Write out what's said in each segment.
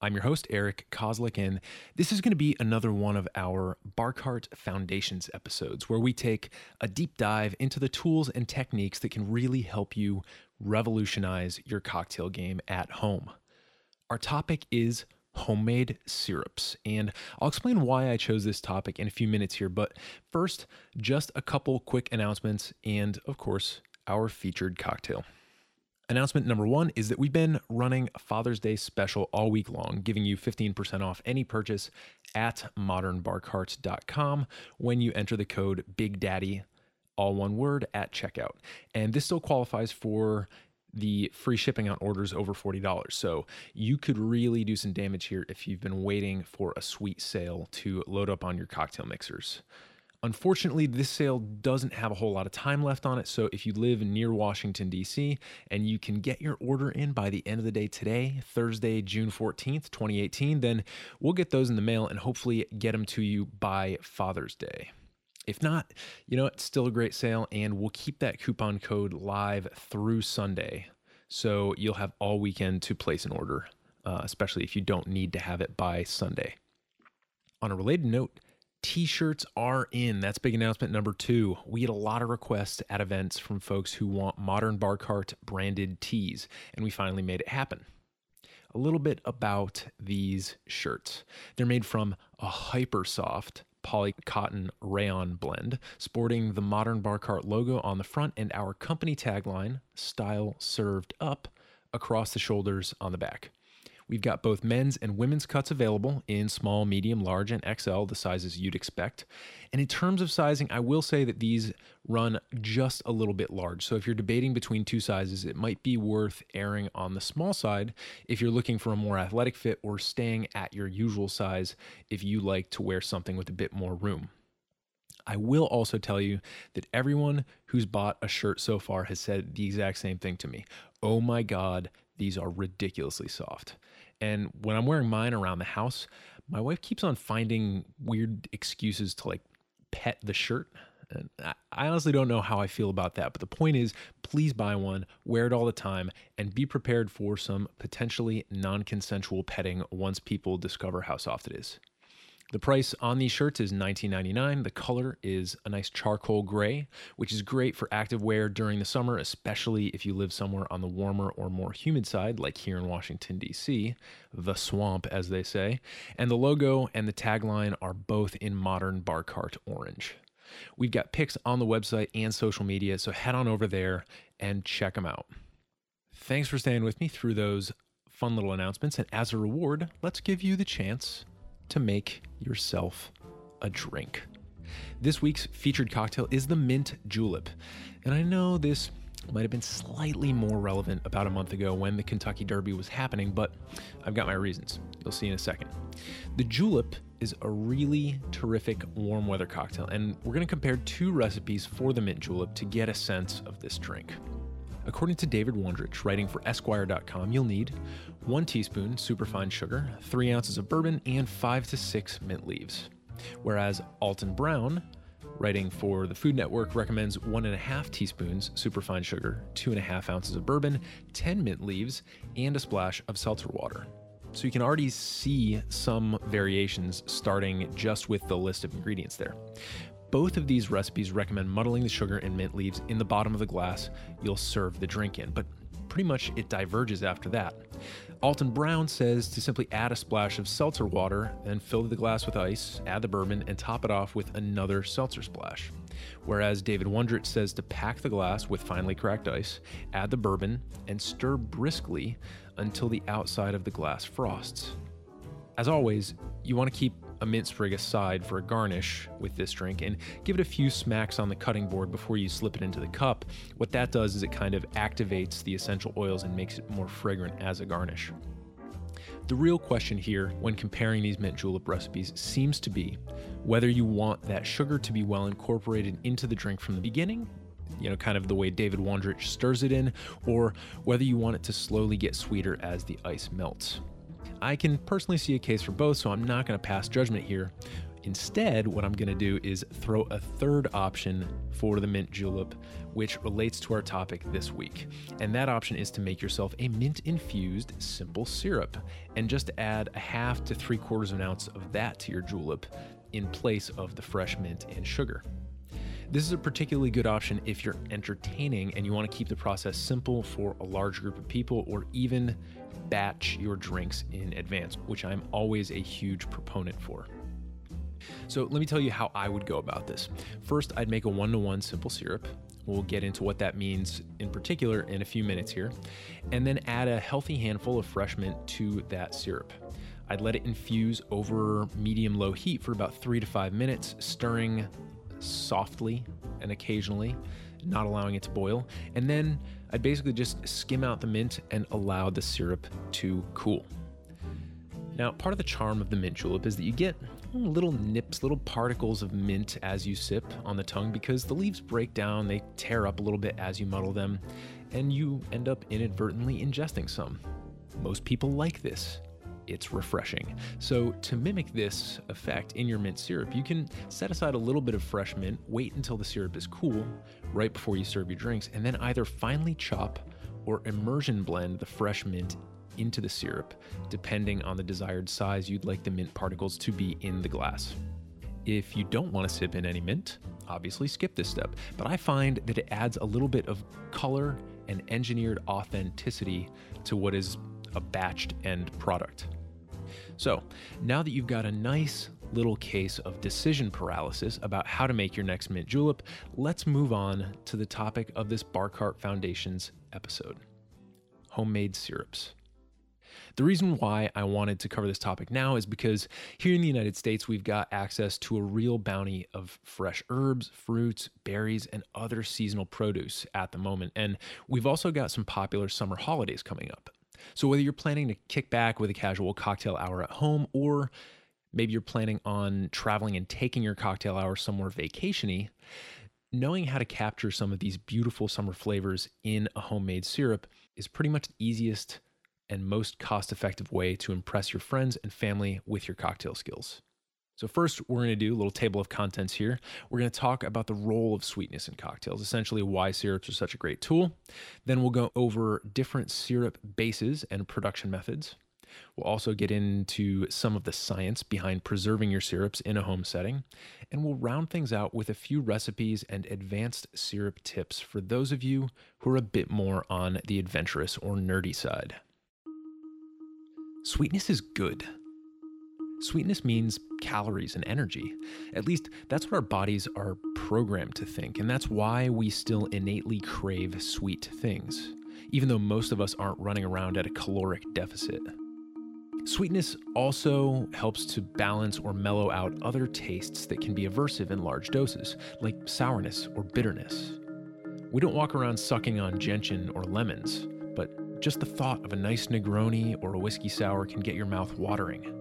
I'm your host, Eric Kozlik, and this is going to be another one of our Bar Cart Foundations episodes where we take a deep dive into the tools and techniques that can really help you revolutionize your cocktail game at home. Our topic is homemade syrups, and I'll explain why I chose this topic in a few minutes here. But first, just a couple quick announcements, and of course, our featured cocktail. Announcement number one is that we've been running Father's Day special all week long, giving you 15% off any purchase at modernbarcarts.com when you enter the code Big Daddy, all one word, at checkout. And this still qualifies for the free shipping on orders over $40. So you could really do some damage here if you've been waiting for a sweet sale to load up on your cocktail mixers. Unfortunately, this sale doesn't have a whole lot of time left on it. So if you live near Washington, D.C., and you can get your order in by the end of the day today, Thursday, June 14th, 2018, then we'll get those in the mail and hopefully get them to you by Father's Day. If not, you know, it's still a great sale, and we'll keep that coupon code live through Sunday. So you'll have all weekend to place an order, uh, especially if you don't need to have it by Sunday. On a related note, T shirts are in. That's big announcement number two. We get a lot of requests at events from folks who want modern bar cart branded tees, and we finally made it happen. A little bit about these shirts. They're made from a hyper soft poly cotton rayon blend, sporting the modern bar cart logo on the front and our company tagline, style served up, across the shoulders on the back. We've got both men's and women's cuts available in small, medium, large, and XL, the sizes you'd expect. And in terms of sizing, I will say that these run just a little bit large. So if you're debating between two sizes, it might be worth erring on the small side if you're looking for a more athletic fit or staying at your usual size if you like to wear something with a bit more room. I will also tell you that everyone who's bought a shirt so far has said the exact same thing to me. Oh my God, these are ridiculously soft. And when I'm wearing mine around the house, my wife keeps on finding weird excuses to like pet the shirt. And I honestly don't know how I feel about that. But the point is, please buy one, wear it all the time, and be prepared for some potentially non consensual petting once people discover how soft it is. The price on these shirts is $19.99. The color is a nice charcoal gray, which is great for active wear during the summer, especially if you live somewhere on the warmer or more humid side, like here in Washington, D.C., the swamp, as they say. And the logo and the tagline are both in modern bar cart orange. We've got pics on the website and social media, so head on over there and check them out. Thanks for staying with me through those fun little announcements. And as a reward, let's give you the chance to make yourself a drink. This week's featured cocktail is the Mint Julep. And I know this might have been slightly more relevant about a month ago when the Kentucky Derby was happening, but I've got my reasons. You'll see in a second. The Julep is a really terrific warm weather cocktail, and we're going to compare two recipes for the Mint Julep to get a sense of this drink. According to David Wondrich, writing for Esquire.com, you'll need one teaspoon superfine sugar, three ounces of bourbon, and five to six mint leaves. Whereas Alton Brown, writing for the Food Network, recommends one and a half teaspoons superfine sugar, two and a half ounces of bourbon, 10 mint leaves, and a splash of seltzer water. So you can already see some variations starting just with the list of ingredients there. Both of these recipes recommend muddling the sugar and mint leaves in the bottom of the glass you'll serve the drink in, but pretty much it diverges after that. Alton Brown says to simply add a splash of seltzer water, then fill the glass with ice, add the bourbon, and top it off with another seltzer splash. Whereas David Wondrich says to pack the glass with finely cracked ice, add the bourbon, and stir briskly until the outside of the glass frosts. As always, you want to keep a mint sprig aside for a garnish with this drink and give it a few smacks on the cutting board before you slip it into the cup. What that does is it kind of activates the essential oils and makes it more fragrant as a garnish. The real question here, when comparing these mint julep recipes, seems to be whether you want that sugar to be well incorporated into the drink from the beginning, you know, kind of the way David Wondrich stirs it in, or whether you want it to slowly get sweeter as the ice melts. I can personally see a case for both, so I'm not going to pass judgment here. Instead, what I'm going to do is throw a third option for the mint julep, which relates to our topic this week. And that option is to make yourself a mint infused simple syrup and just add a half to three quarters of an ounce of that to your julep in place of the fresh mint and sugar. This is a particularly good option if you're entertaining and you want to keep the process simple for a large group of people or even batch your drinks in advance, which I'm always a huge proponent for. So let me tell you how I would go about this. First, I'd make a one to one simple syrup. We'll get into what that means in particular in a few minutes here. And then add a healthy handful of fresh mint to that syrup. I'd let it infuse over medium low heat for about three to five minutes, stirring softly and occasionally, not allowing it to boil. And then I'd basically just skim out the mint and allow the syrup to cool. Now, part of the charm of the mint julep is that you get little nips, little particles of mint as you sip on the tongue because the leaves break down, they tear up a little bit as you muddle them, and you end up inadvertently ingesting some. Most people like this. It's refreshing. So, to mimic this effect in your mint syrup, you can set aside a little bit of fresh mint, wait until the syrup is cool, right before you serve your drinks, and then either finely chop or immersion blend the fresh mint into the syrup, depending on the desired size you'd like the mint particles to be in the glass. If you don't want to sip in any mint, obviously skip this step, but I find that it adds a little bit of color and engineered authenticity to what is a batched end product. So, now that you've got a nice little case of decision paralysis about how to make your next mint julep, let's move on to the topic of this Bar Cart Foundation's episode homemade syrups. The reason why I wanted to cover this topic now is because here in the United States, we've got access to a real bounty of fresh herbs, fruits, berries, and other seasonal produce at the moment. And we've also got some popular summer holidays coming up. So, whether you're planning to kick back with a casual cocktail hour at home, or maybe you're planning on traveling and taking your cocktail hour somewhere vacationy, knowing how to capture some of these beautiful summer flavors in a homemade syrup is pretty much the easiest and most cost effective way to impress your friends and family with your cocktail skills. So, first, we're going to do a little table of contents here. We're going to talk about the role of sweetness in cocktails, essentially, why syrups are such a great tool. Then, we'll go over different syrup bases and production methods. We'll also get into some of the science behind preserving your syrups in a home setting. And we'll round things out with a few recipes and advanced syrup tips for those of you who are a bit more on the adventurous or nerdy side. Sweetness is good. Sweetness means calories and energy. At least that's what our bodies are programmed to think, and that's why we still innately crave sweet things, even though most of us aren't running around at a caloric deficit. Sweetness also helps to balance or mellow out other tastes that can be aversive in large doses, like sourness or bitterness. We don't walk around sucking on gentian or lemons, but just the thought of a nice Negroni or a whiskey sour can get your mouth watering.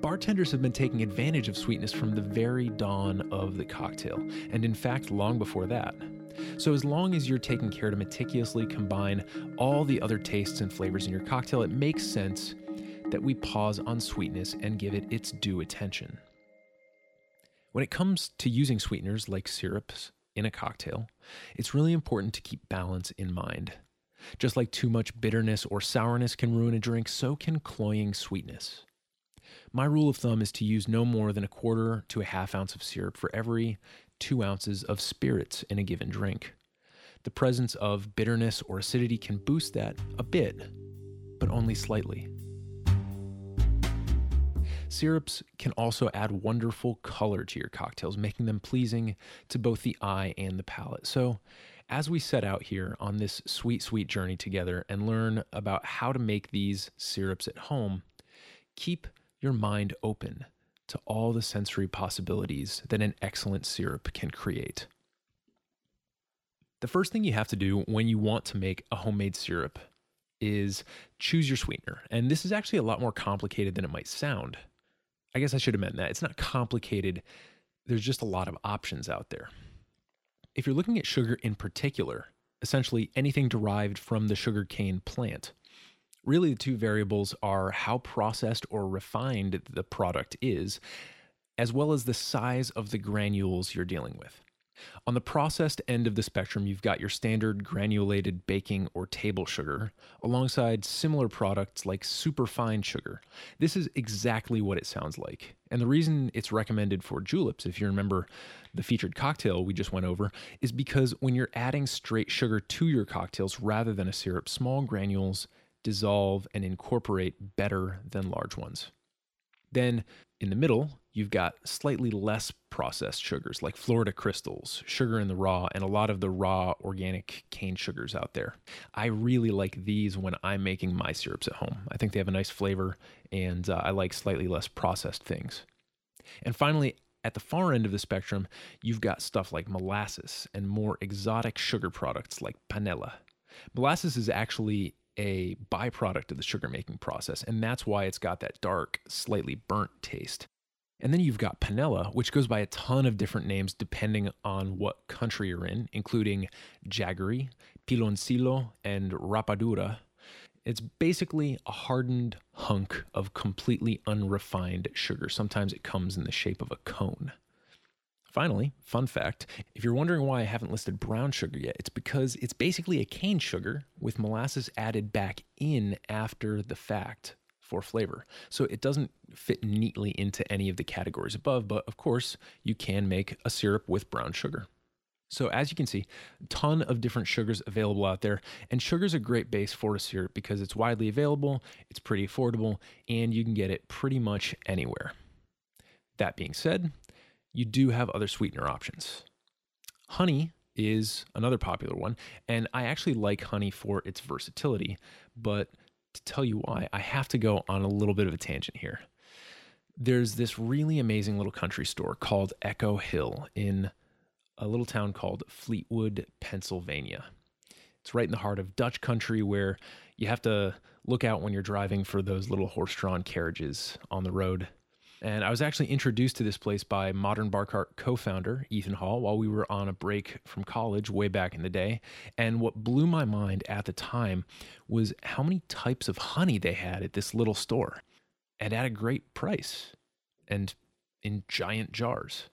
Bartenders have been taking advantage of sweetness from the very dawn of the cocktail, and in fact, long before that. So, as long as you're taking care to meticulously combine all the other tastes and flavors in your cocktail, it makes sense that we pause on sweetness and give it its due attention. When it comes to using sweeteners like syrups in a cocktail, it's really important to keep balance in mind. Just like too much bitterness or sourness can ruin a drink, so can cloying sweetness. My rule of thumb is to use no more than a quarter to a half ounce of syrup for every two ounces of spirits in a given drink. The presence of bitterness or acidity can boost that a bit, but only slightly. Syrups can also add wonderful color to your cocktails, making them pleasing to both the eye and the palate. So, as we set out here on this sweet, sweet journey together and learn about how to make these syrups at home, keep your mind open to all the sensory possibilities that an excellent syrup can create. The first thing you have to do when you want to make a homemade syrup is choose your sweetener. And this is actually a lot more complicated than it might sound. I guess I should have meant that. It's not complicated, there's just a lot of options out there. If you're looking at sugar in particular, essentially anything derived from the sugarcane plant, really the two variables are how processed or refined the product is, as well as the size of the granules you're dealing with. On the processed end of the spectrum, you've got your standard granulated baking or table sugar, alongside similar products like superfine sugar. This is exactly what it sounds like. And the reason it's recommended for juleps, if you remember the featured cocktail we just went over, is because when you're adding straight sugar to your cocktails rather than a syrup, small granules dissolve and incorporate better than large ones. Then in the middle, you've got slightly less processed sugars like Florida crystals, sugar in the raw, and a lot of the raw organic cane sugars out there. I really like these when I'm making my syrups at home. I think they have a nice flavor, and uh, I like slightly less processed things. And finally, at the far end of the spectrum, you've got stuff like molasses and more exotic sugar products like panela. Molasses is actually a byproduct of the sugar making process, and that's why it's got that dark, slightly burnt taste. And then you've got panela, which goes by a ton of different names depending on what country you're in, including jaggery, piloncillo, and rapadura. It's basically a hardened hunk of completely unrefined sugar. Sometimes it comes in the shape of a cone. Finally, fun fact if you're wondering why I haven't listed brown sugar yet, it's because it's basically a cane sugar with molasses added back in after the fact for flavor. So it doesn't fit neatly into any of the categories above, but of course, you can make a syrup with brown sugar. So as you can see, ton of different sugars available out there, and sugar's a great base for a syrup because it's widely available, it's pretty affordable, and you can get it pretty much anywhere. That being said, you do have other sweetener options. Honey is another popular one, and I actually like honey for its versatility, but to tell you why, I have to go on a little bit of a tangent here. There's this really amazing little country store called Echo Hill in a little town called Fleetwood, Pennsylvania. It's right in the heart of Dutch country where you have to look out when you're driving for those little horse drawn carriages on the road and I was actually introduced to this place by Modern Bar Cart co founder Ethan Hall while we were on a break from college way back in the day. And what blew my mind at the time was how many types of honey they had at this little store and at a great price and in giant jars.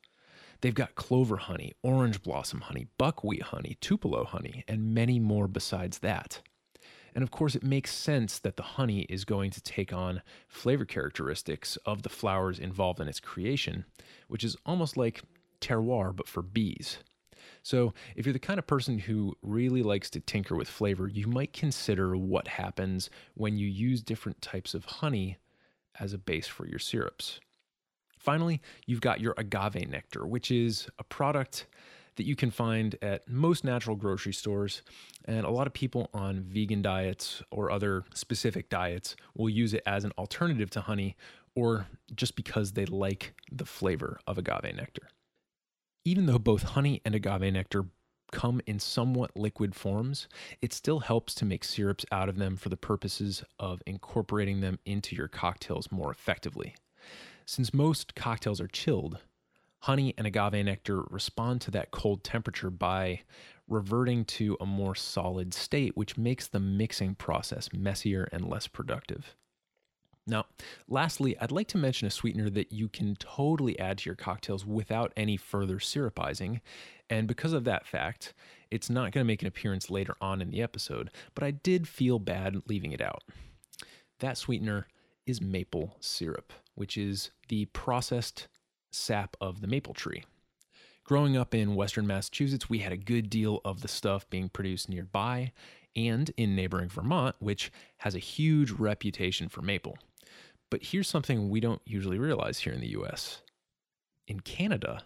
They've got clover honey, orange blossom honey, buckwheat honey, tupelo honey, and many more besides that. And of course, it makes sense that the honey is going to take on flavor characteristics of the flowers involved in its creation, which is almost like terroir, but for bees. So, if you're the kind of person who really likes to tinker with flavor, you might consider what happens when you use different types of honey as a base for your syrups. Finally, you've got your agave nectar, which is a product that you can find at most natural grocery stores. And a lot of people on vegan diets or other specific diets will use it as an alternative to honey or just because they like the flavor of agave nectar. Even though both honey and agave nectar come in somewhat liquid forms, it still helps to make syrups out of them for the purposes of incorporating them into your cocktails more effectively. Since most cocktails are chilled, honey and agave nectar respond to that cold temperature by reverting to a more solid state, which makes the mixing process messier and less productive. Now, lastly, I'd like to mention a sweetener that you can totally add to your cocktails without any further syrupizing. And because of that fact, it's not going to make an appearance later on in the episode, but I did feel bad leaving it out. That sweetener is maple syrup, which is the processed sap of the maple tree. Growing up in western Massachusetts, we had a good deal of the stuff being produced nearby and in neighboring Vermont, which has a huge reputation for maple. But here's something we don't usually realize here in the US. In Canada,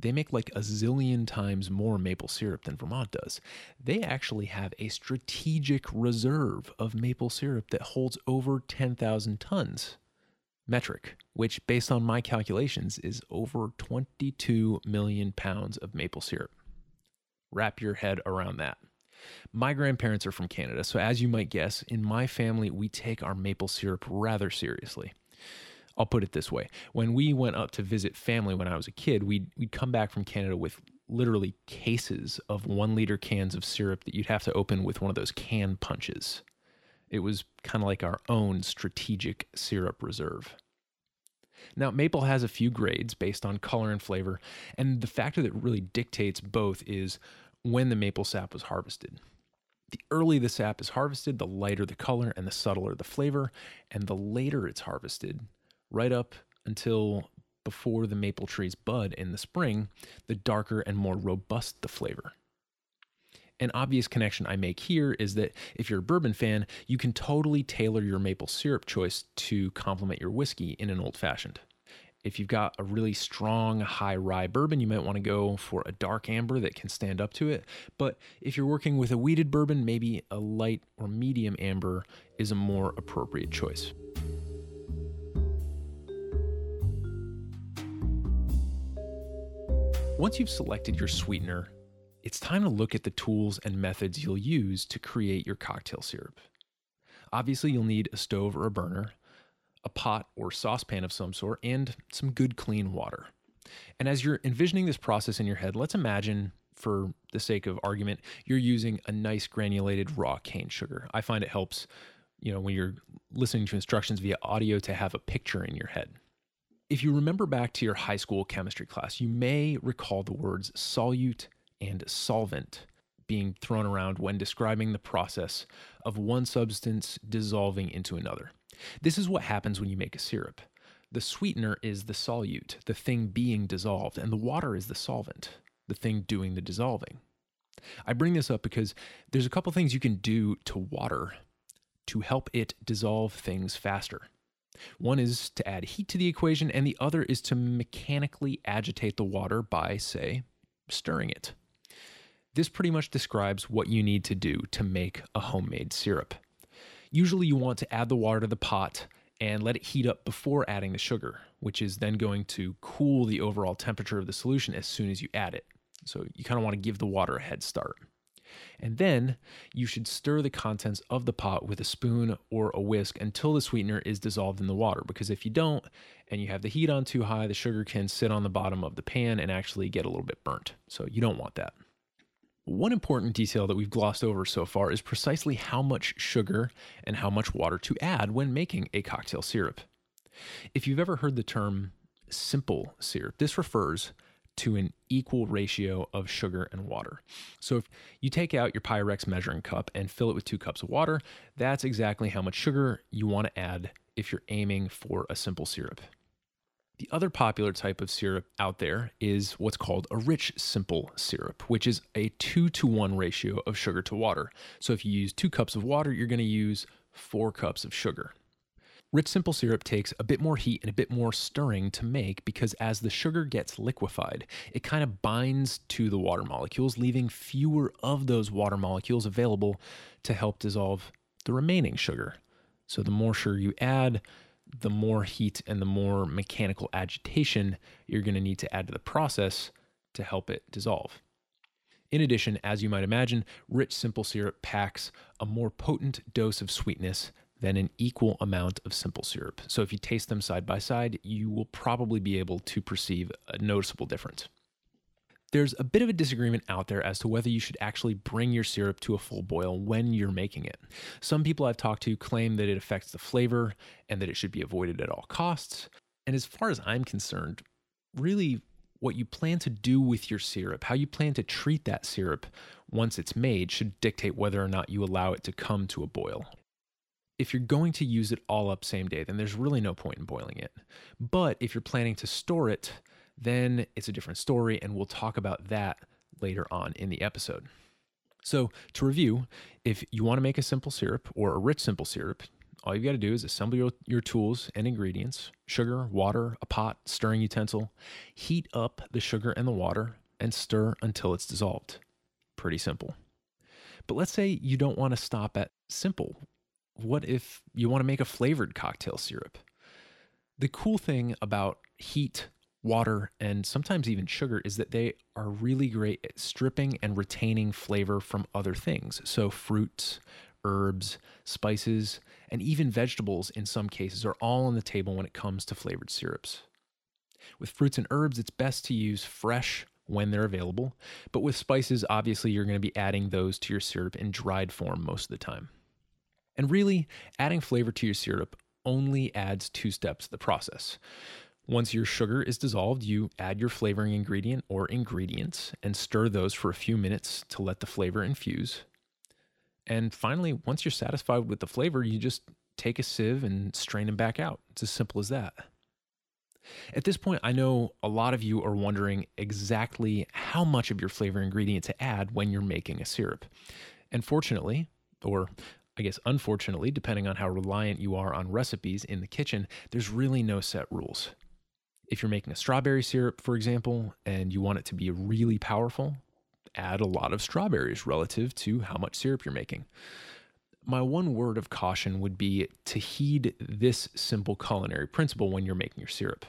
they make like a zillion times more maple syrup than Vermont does. They actually have a strategic reserve of maple syrup that holds over 10,000 tons metric, which, based on my calculations, is over 22 million pounds of maple syrup. Wrap your head around that. My grandparents are from Canada, so as you might guess, in my family, we take our maple syrup rather seriously. I'll put it this way when we went up to visit family when I was a kid, we'd, we'd come back from Canada with literally cases of one liter cans of syrup that you'd have to open with one of those can punches. It was kind of like our own strategic syrup reserve. Now, maple has a few grades based on color and flavor, and the factor that really dictates both is when the maple sap was harvested. The earlier the sap is harvested, the lighter the color and the subtler the flavor, and the later it's harvested, right up until before the maple trees bud in the spring, the darker and more robust the flavor. An obvious connection I make here is that if you're a bourbon fan, you can totally tailor your maple syrup choice to complement your whiskey in an old fashioned. If you've got a really strong high rye bourbon, you might want to go for a dark amber that can stand up to it. But if you're working with a wheated bourbon, maybe a light or medium amber is a more appropriate choice. Once you've selected your sweetener, it's time to look at the tools and methods you'll use to create your cocktail syrup. Obviously, you'll need a stove or a burner, a pot or saucepan of some sort, and some good clean water. And as you're envisioning this process in your head, let's imagine, for the sake of argument, you're using a nice granulated raw cane sugar. I find it helps, you know, when you're listening to instructions via audio to have a picture in your head. If you remember back to your high school chemistry class, you may recall the words solute and solvent being thrown around when describing the process of one substance dissolving into another. This is what happens when you make a syrup. The sweetener is the solute, the thing being dissolved, and the water is the solvent, the thing doing the dissolving. I bring this up because there's a couple things you can do to water to help it dissolve things faster. One is to add heat to the equation, and the other is to mechanically agitate the water by, say, stirring it. This pretty much describes what you need to do to make a homemade syrup. Usually, you want to add the water to the pot and let it heat up before adding the sugar, which is then going to cool the overall temperature of the solution as soon as you add it. So, you kind of want to give the water a head start. And then you should stir the contents of the pot with a spoon or a whisk until the sweetener is dissolved in the water. Because if you don't and you have the heat on too high, the sugar can sit on the bottom of the pan and actually get a little bit burnt. So you don't want that. One important detail that we've glossed over so far is precisely how much sugar and how much water to add when making a cocktail syrup. If you've ever heard the term simple syrup, this refers to an equal ratio of sugar and water. So if you take out your Pyrex measuring cup and fill it with two cups of water, that's exactly how much sugar you want to add if you're aiming for a simple syrup. The other popular type of syrup out there is what's called a rich simple syrup, which is a two to one ratio of sugar to water. So if you use two cups of water, you're going to use four cups of sugar. Rich simple syrup takes a bit more heat and a bit more stirring to make because as the sugar gets liquefied, it kind of binds to the water molecules, leaving fewer of those water molecules available to help dissolve the remaining sugar. So the more sugar you add, the more heat and the more mechanical agitation you're going to need to add to the process to help it dissolve. In addition, as you might imagine, rich simple syrup packs a more potent dose of sweetness than an equal amount of simple syrup. So if you taste them side by side, you will probably be able to perceive a noticeable difference. There's a bit of a disagreement out there as to whether you should actually bring your syrup to a full boil when you're making it. Some people I've talked to claim that it affects the flavor and that it should be avoided at all costs. And as far as I'm concerned, really what you plan to do with your syrup, how you plan to treat that syrup once it's made, should dictate whether or not you allow it to come to a boil. If you're going to use it all up same day, then there's really no point in boiling it. But if you're planning to store it, then it's a different story, and we'll talk about that later on in the episode. So, to review, if you want to make a simple syrup or a rich simple syrup, all you've got to do is assemble your, your tools and ingredients sugar, water, a pot, stirring utensil, heat up the sugar and the water, and stir until it's dissolved. Pretty simple. But let's say you don't want to stop at simple. What if you want to make a flavored cocktail syrup? The cool thing about heat water, and sometimes even sugar is that they are really great at stripping and retaining flavor from other things. So, fruits, herbs, spices, and even vegetables in some cases are all on the table when it comes to flavored syrups. With fruits and herbs, it's best to use fresh when they're available, but with spices, obviously, you're going to be adding those to your syrup in dried form most of the time. And really, adding flavor to your syrup only adds two steps to the process. Once your sugar is dissolved, you add your flavoring ingredient or ingredients and stir those for a few minutes to let the flavor infuse. And finally, once you're satisfied with the flavor, you just take a sieve and strain them back out. It's as simple as that. At this point, I know a lot of you are wondering exactly how much of your flavor ingredient to add when you're making a syrup. And fortunately, or I guess unfortunately, depending on how reliant you are on recipes in the kitchen, there's really no set rules. If you're making a strawberry syrup, for example, and you want it to be really powerful, add a lot of strawberries relative to how much syrup you're making. My one word of caution would be to heed this simple culinary principle when you're making your syrup.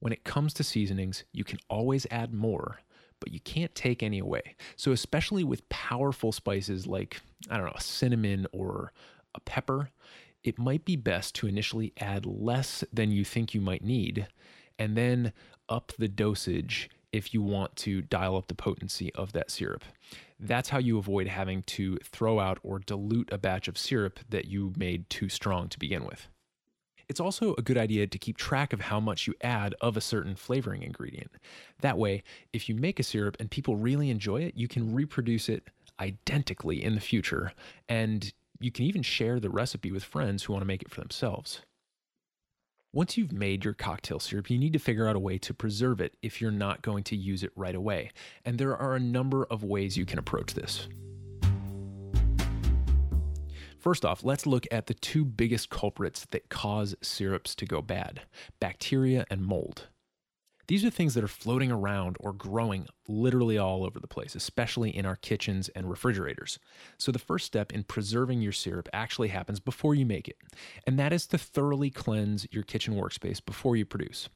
When it comes to seasonings, you can always add more, but you can't take any away. So, especially with powerful spices like, I don't know, cinnamon or a pepper, it might be best to initially add less than you think you might need and then up the dosage if you want to dial up the potency of that syrup. That's how you avoid having to throw out or dilute a batch of syrup that you made too strong to begin with. It's also a good idea to keep track of how much you add of a certain flavoring ingredient. That way, if you make a syrup and people really enjoy it, you can reproduce it identically in the future, and you can even share the recipe with friends who want to make it for themselves. Once you've made your cocktail syrup, you need to figure out a way to preserve it if you're not going to use it right away. And there are a number of ways you can approach this. First off, let's look at the two biggest culprits that cause syrups to go bad bacteria and mold. These are things that are floating around or growing literally all over the place, especially in our kitchens and refrigerators. So, the first step in preserving your syrup actually happens before you make it, and that is to thoroughly cleanse your kitchen workspace before you produce.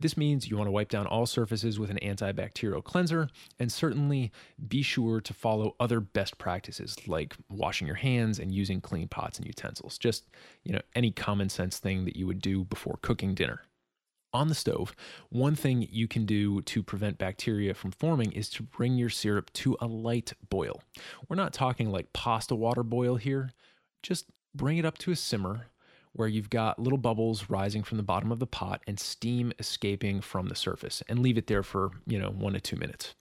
This means you want to wipe down all surfaces with an antibacterial cleanser, and certainly be sure to follow other best practices like washing your hands and using clean pots and utensils. Just, you know, any common sense thing that you would do before cooking dinner on the stove, one thing you can do to prevent bacteria from forming is to bring your syrup to a light boil. We're not talking like pasta water boil here. Just bring it up to a simmer where you've got little bubbles rising from the bottom of the pot and steam escaping from the surface and leave it there for, you know, 1 to 2 minutes.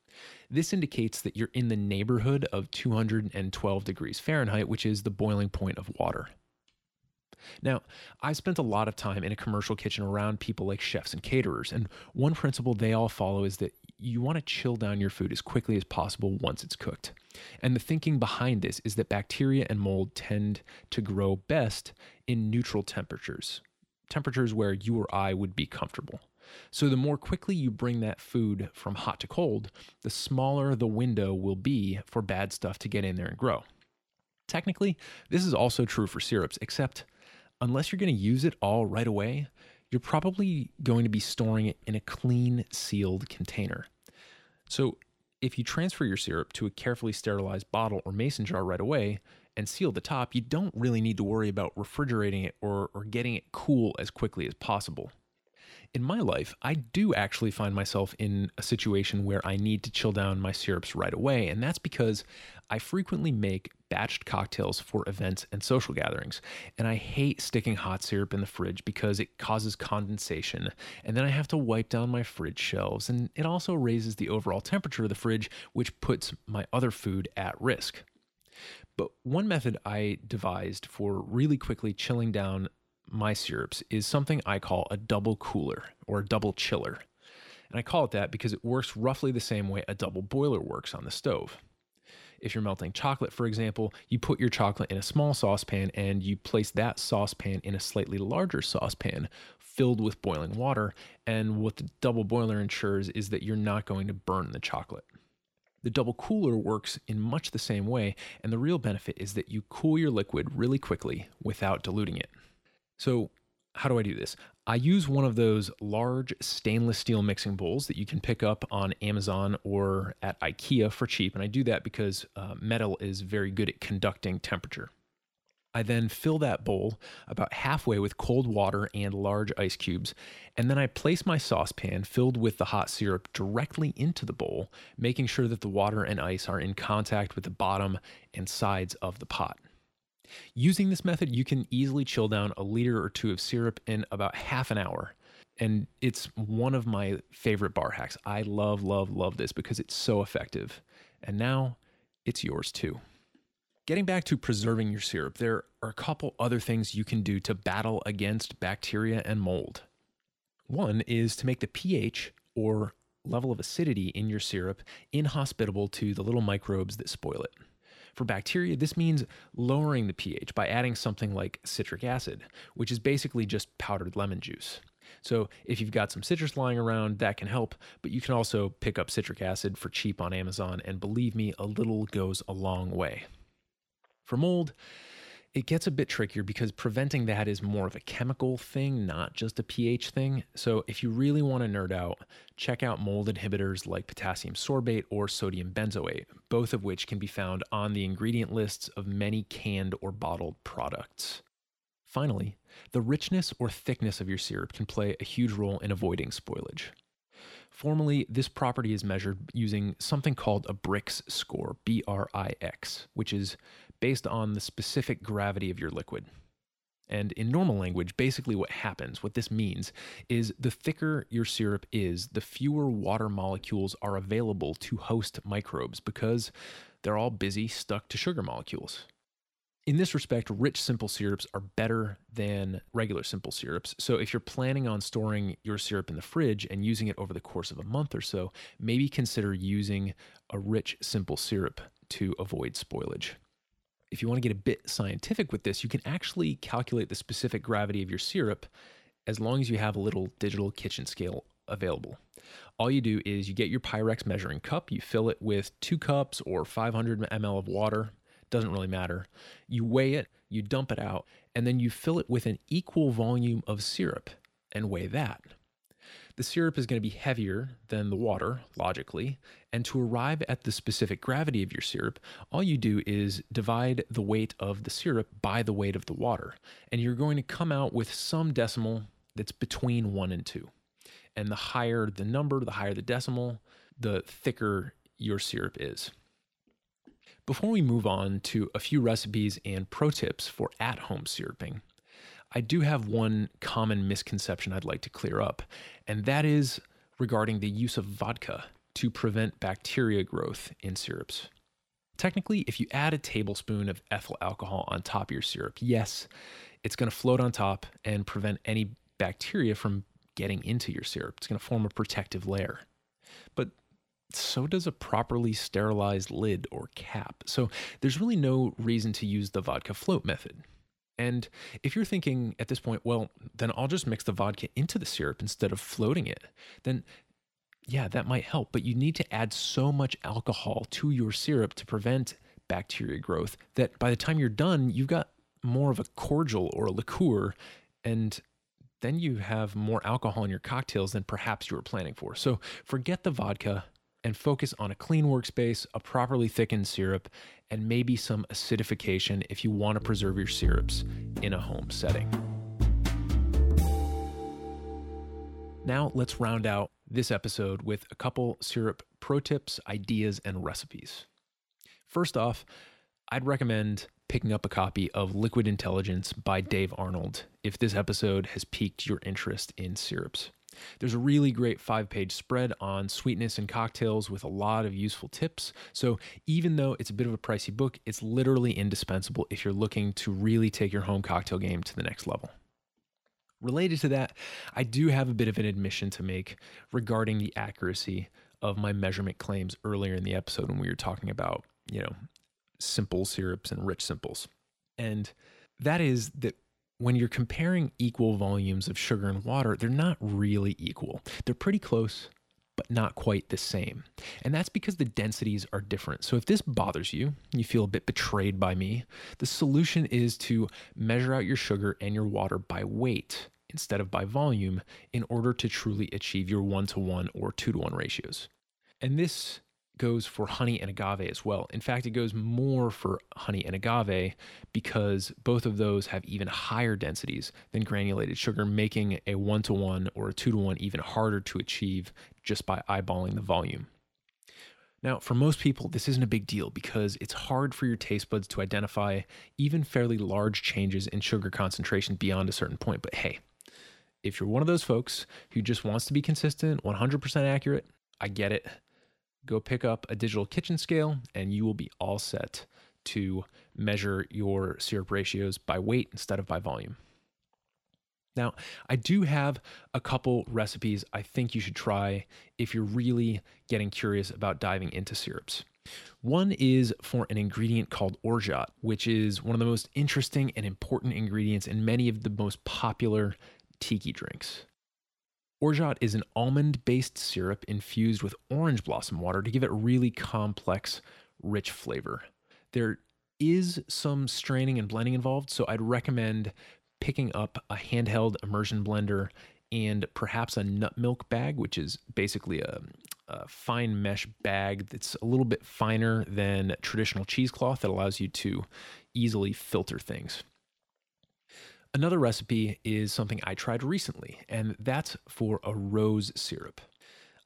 This indicates that you're in the neighborhood of 212 degrees Fahrenheit, which is the boiling point of water. Now, I've spent a lot of time in a commercial kitchen around people like chefs and caterers, and one principle they all follow is that you want to chill down your food as quickly as possible once it's cooked. And the thinking behind this is that bacteria and mold tend to grow best in neutral temperatures, temperatures where you or I would be comfortable. So, the more quickly you bring that food from hot to cold, the smaller the window will be for bad stuff to get in there and grow. Technically, this is also true for syrups, except unless you're going to use it all right away, you're probably going to be storing it in a clean, sealed container. So, if you transfer your syrup to a carefully sterilized bottle or mason jar right away and seal the top, you don't really need to worry about refrigerating it or, or getting it cool as quickly as possible in my life, I do actually find myself in a situation where I need to chill down my syrups right away. And that's because I frequently make batched cocktails for events and social gatherings. And I hate sticking hot syrup in the fridge because it causes condensation. And then I have to wipe down my fridge shelves. And it also raises the overall temperature of the fridge, which puts my other food at risk. But one method I devised for really quickly chilling down my syrups is something I call a double cooler or a double chiller. And I call it that because it works roughly the same way a double boiler works on the stove. If you're melting chocolate, for example, you put your chocolate in a small saucepan and you place that saucepan in a slightly larger saucepan filled with boiling water. And what the double boiler ensures is that you're not going to burn the chocolate. The double cooler works in much the same way, and the real benefit is that you cool your liquid really quickly without diluting it. So how do I do this? I use one of those large stainless steel mixing bowls that you can pick up on Amazon or at IKEA for cheap. And I do that because uh, metal is very good at conducting temperature. I then fill that bowl about halfway with cold water and large ice cubes, and then I place my saucepan filled with the hot syrup directly into the bowl, making sure that the water and ice are in contact with the bottom and sides of the pot. Using this method, you can easily chill down a liter or two of syrup in about half an hour. And it's one of my favorite bar hacks. I love, love, love this because it's so effective. And now it's yours too. Getting back to preserving your syrup, there are a couple other things you can do to battle against bacteria and mold. One is to make the pH or level of acidity in your syrup inhospitable to the little microbes that spoil it. For bacteria, this means lowering the pH by adding something like citric acid, which is basically just powdered lemon juice. So, if you've got some citrus lying around, that can help, but you can also pick up citric acid for cheap on Amazon, and believe me, a little goes a long way. For mold, it gets a bit trickier because preventing that is more of a chemical thing, not just a pH thing. So, if you really want to nerd out, check out mold inhibitors like potassium sorbate or sodium benzoate, both of which can be found on the ingredient lists of many canned or bottled products. Finally, the richness or thickness of your syrup can play a huge role in avoiding spoilage. Formally, this property is measured using something called a Brix score, B R I X, which is based on the specific gravity of your liquid. And in normal language, basically what happens, what this means, is the thicker your syrup is, the fewer water molecules are available to host microbes because they're all busy stuck to sugar molecules. In this respect, rich simple syrups are better than regular simple syrups. So, if you're planning on storing your syrup in the fridge and using it over the course of a month or so, maybe consider using a rich simple syrup to avoid spoilage if you want to get a bit scientific with this, you can actually calculate the specific gravity of your syrup as long as you have a little digital kitchen scale available. All you do is you get your Pyrex measuring cup, you fill it with two cups or 500 ml of water, doesn't really matter. You weigh it, you dump it out, and then you fill it with an equal volume of syrup and weigh that the syrup is going to be heavier than the water, logically. And to arrive at the specific gravity of your syrup, all you do is divide the weight of the syrup by the weight of the water. And you're going to come out with some decimal that's between one and two. And the higher the number, the higher the decimal, the thicker your syrup is. Before we move on to a few recipes and pro tips for at home syruping, I do have one common misconception I'd like to clear up, and that is regarding the use of vodka to prevent bacteria growth in syrups. Technically, if you add a tablespoon of ethyl alcohol on top of your syrup, yes, it's going to float on top and prevent any bacteria from getting into your syrup. It's going to form a protective layer. But so does a properly sterilized lid or cap. So there's really no reason to use the vodka float method. And if you're thinking at this point, well, then I'll just mix the vodka into the syrup instead of floating it, then yeah, that might help. But you need to add so much alcohol to your syrup to prevent bacteria growth that by the time you're done, you've got more of a cordial or a liqueur. And then you have more alcohol in your cocktails than perhaps you were planning for. So forget the vodka and focus on a clean workspace, a properly thickened syrup, and maybe some acidification if you want to preserve your syrups in a home setting. Now, let's round out this episode with a couple syrup pro tips, ideas, and recipes. First off, I'd recommend picking up a copy of Liquid Intelligence by Dave Arnold if this episode has piqued your interest in syrups. There's a really great five page spread on sweetness and cocktails with a lot of useful tips. So, even though it's a bit of a pricey book, it's literally indispensable if you're looking to really take your home cocktail game to the next level. Related to that, I do have a bit of an admission to make regarding the accuracy of my measurement claims earlier in the episode when we were talking about, you know, simple syrups and rich simples. And that is that when you're comparing equal volumes of sugar and water, they're not really equal. They're pretty close, but not quite the same. And that's because the densities are different. So if this bothers you, you feel a bit betrayed by me, the solution is to measure out your sugar and your water by weight instead of by volume in order to truly achieve your one to one or two to one ratios. And this goes for honey and agave as well. In fact, it goes more for honey and agave because both of those have even higher densities than granulated sugar, making a one to one or a two to one even harder to achieve just by eyeballing the volume. Now, for most people, this isn't a big deal because it's hard for your taste buds to identify even fairly large changes in sugar concentration beyond a certain point. But hey, if you're one of those folks who just wants to be consistent, 100% accurate, I get it. Go pick up a digital kitchen scale and you will be all set to measure your syrup ratios by weight instead of by volume. Now, I do have a couple recipes I think you should try if you're really getting curious about diving into syrups. One is for an ingredient called orgeat, which is one of the most interesting and important ingredients in many of the most popular tiki drinks. Orgeat is an almond based syrup infused with orange blossom water to give it really complex, rich flavor. There is some straining and blending involved, so I'd recommend picking up a handheld immersion blender and perhaps a nut milk bag, which is basically a, a, fine mesh bag that's a little bit finer than traditional cheesecloth that allows you to easily filter things. Another recipe is something I tried recently, and that's for a rose syrup.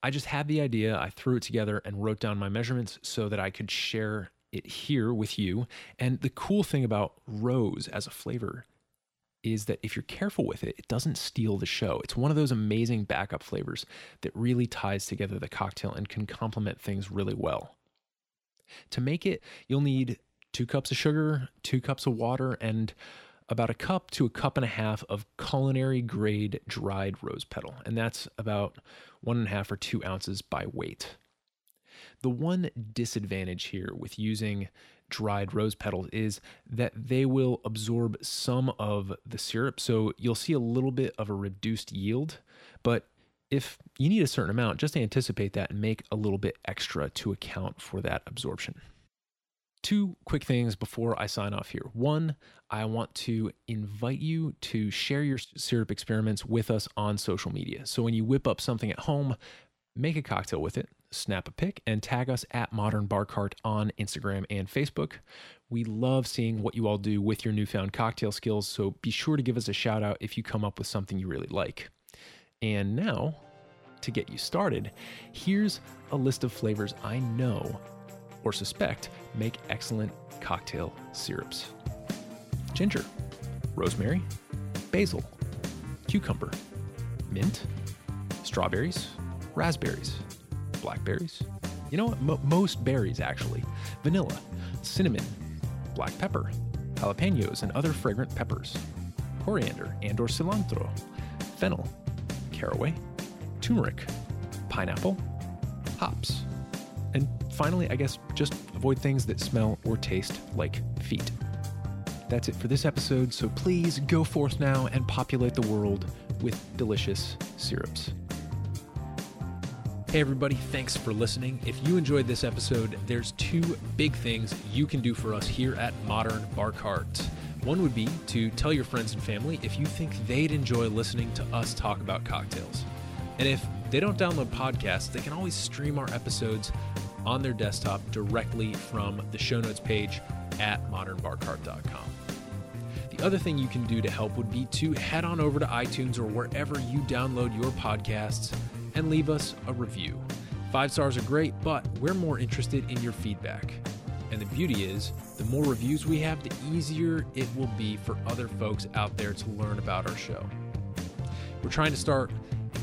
I just had the idea, I threw it together and wrote down my measurements so that I could share it here with you. And the cool thing about rose as a flavor is that if you're careful with it, it doesn't steal the show. It's one of those amazing backup flavors that really ties together the cocktail and can complement things really well. To make it, you'll need two cups of sugar, two cups of water, and about a cup to a cup and a half of culinary grade dried rose petal. And that's about one and a half or two ounces by weight. The one disadvantage here with using dried rose petals is that they will absorb some of the syrup. So you'll see a little bit of a reduced yield. But if you need a certain amount, just anticipate that and make a little bit extra to account for that absorption. Two quick things before I sign off here. One, I want to invite you to share your syrup experiments with us on social media. So when you whip up something at home, make a cocktail with it, snap a pic, and tag us at Modern Bar Cart on Instagram and Facebook. We love seeing what you all do with your newfound cocktail skills, so be sure to give us a shout out if you come up with something you really like. And now, to get you started, here's a list of flavors I know or suspect make excellent cocktail syrups ginger, rosemary, basil, cucumber, mint, strawberries raspberries, blackberries. You know what? Mo- most berries, actually. Vanilla, cinnamon, black pepper, jalapenos and other fragrant peppers, coriander and or cilantro, fennel, caraway, turmeric, pineapple, hops. And finally, I guess just avoid things that smell or taste like feet. That's it for this episode, so please go forth now and populate the world with delicious syrups. Hey, everybody, thanks for listening. If you enjoyed this episode, there's two big things you can do for us here at Modern Bar Cart. One would be to tell your friends and family if you think they'd enjoy listening to us talk about cocktails. And if they don't download podcasts, they can always stream our episodes on their desktop directly from the show notes page at modernbarcart.com. The other thing you can do to help would be to head on over to iTunes or wherever you download your podcasts and leave us a review. Five stars are great, but we're more interested in your feedback. And the beauty is, the more reviews we have, the easier it will be for other folks out there to learn about our show. We're trying to start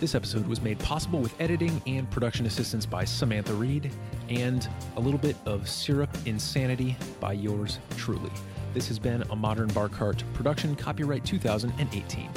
This episode was made possible with editing and production assistance by Samantha Reed and a little bit of syrup insanity by yours truly. This has been a Modern Bar Cart production, copyright 2018.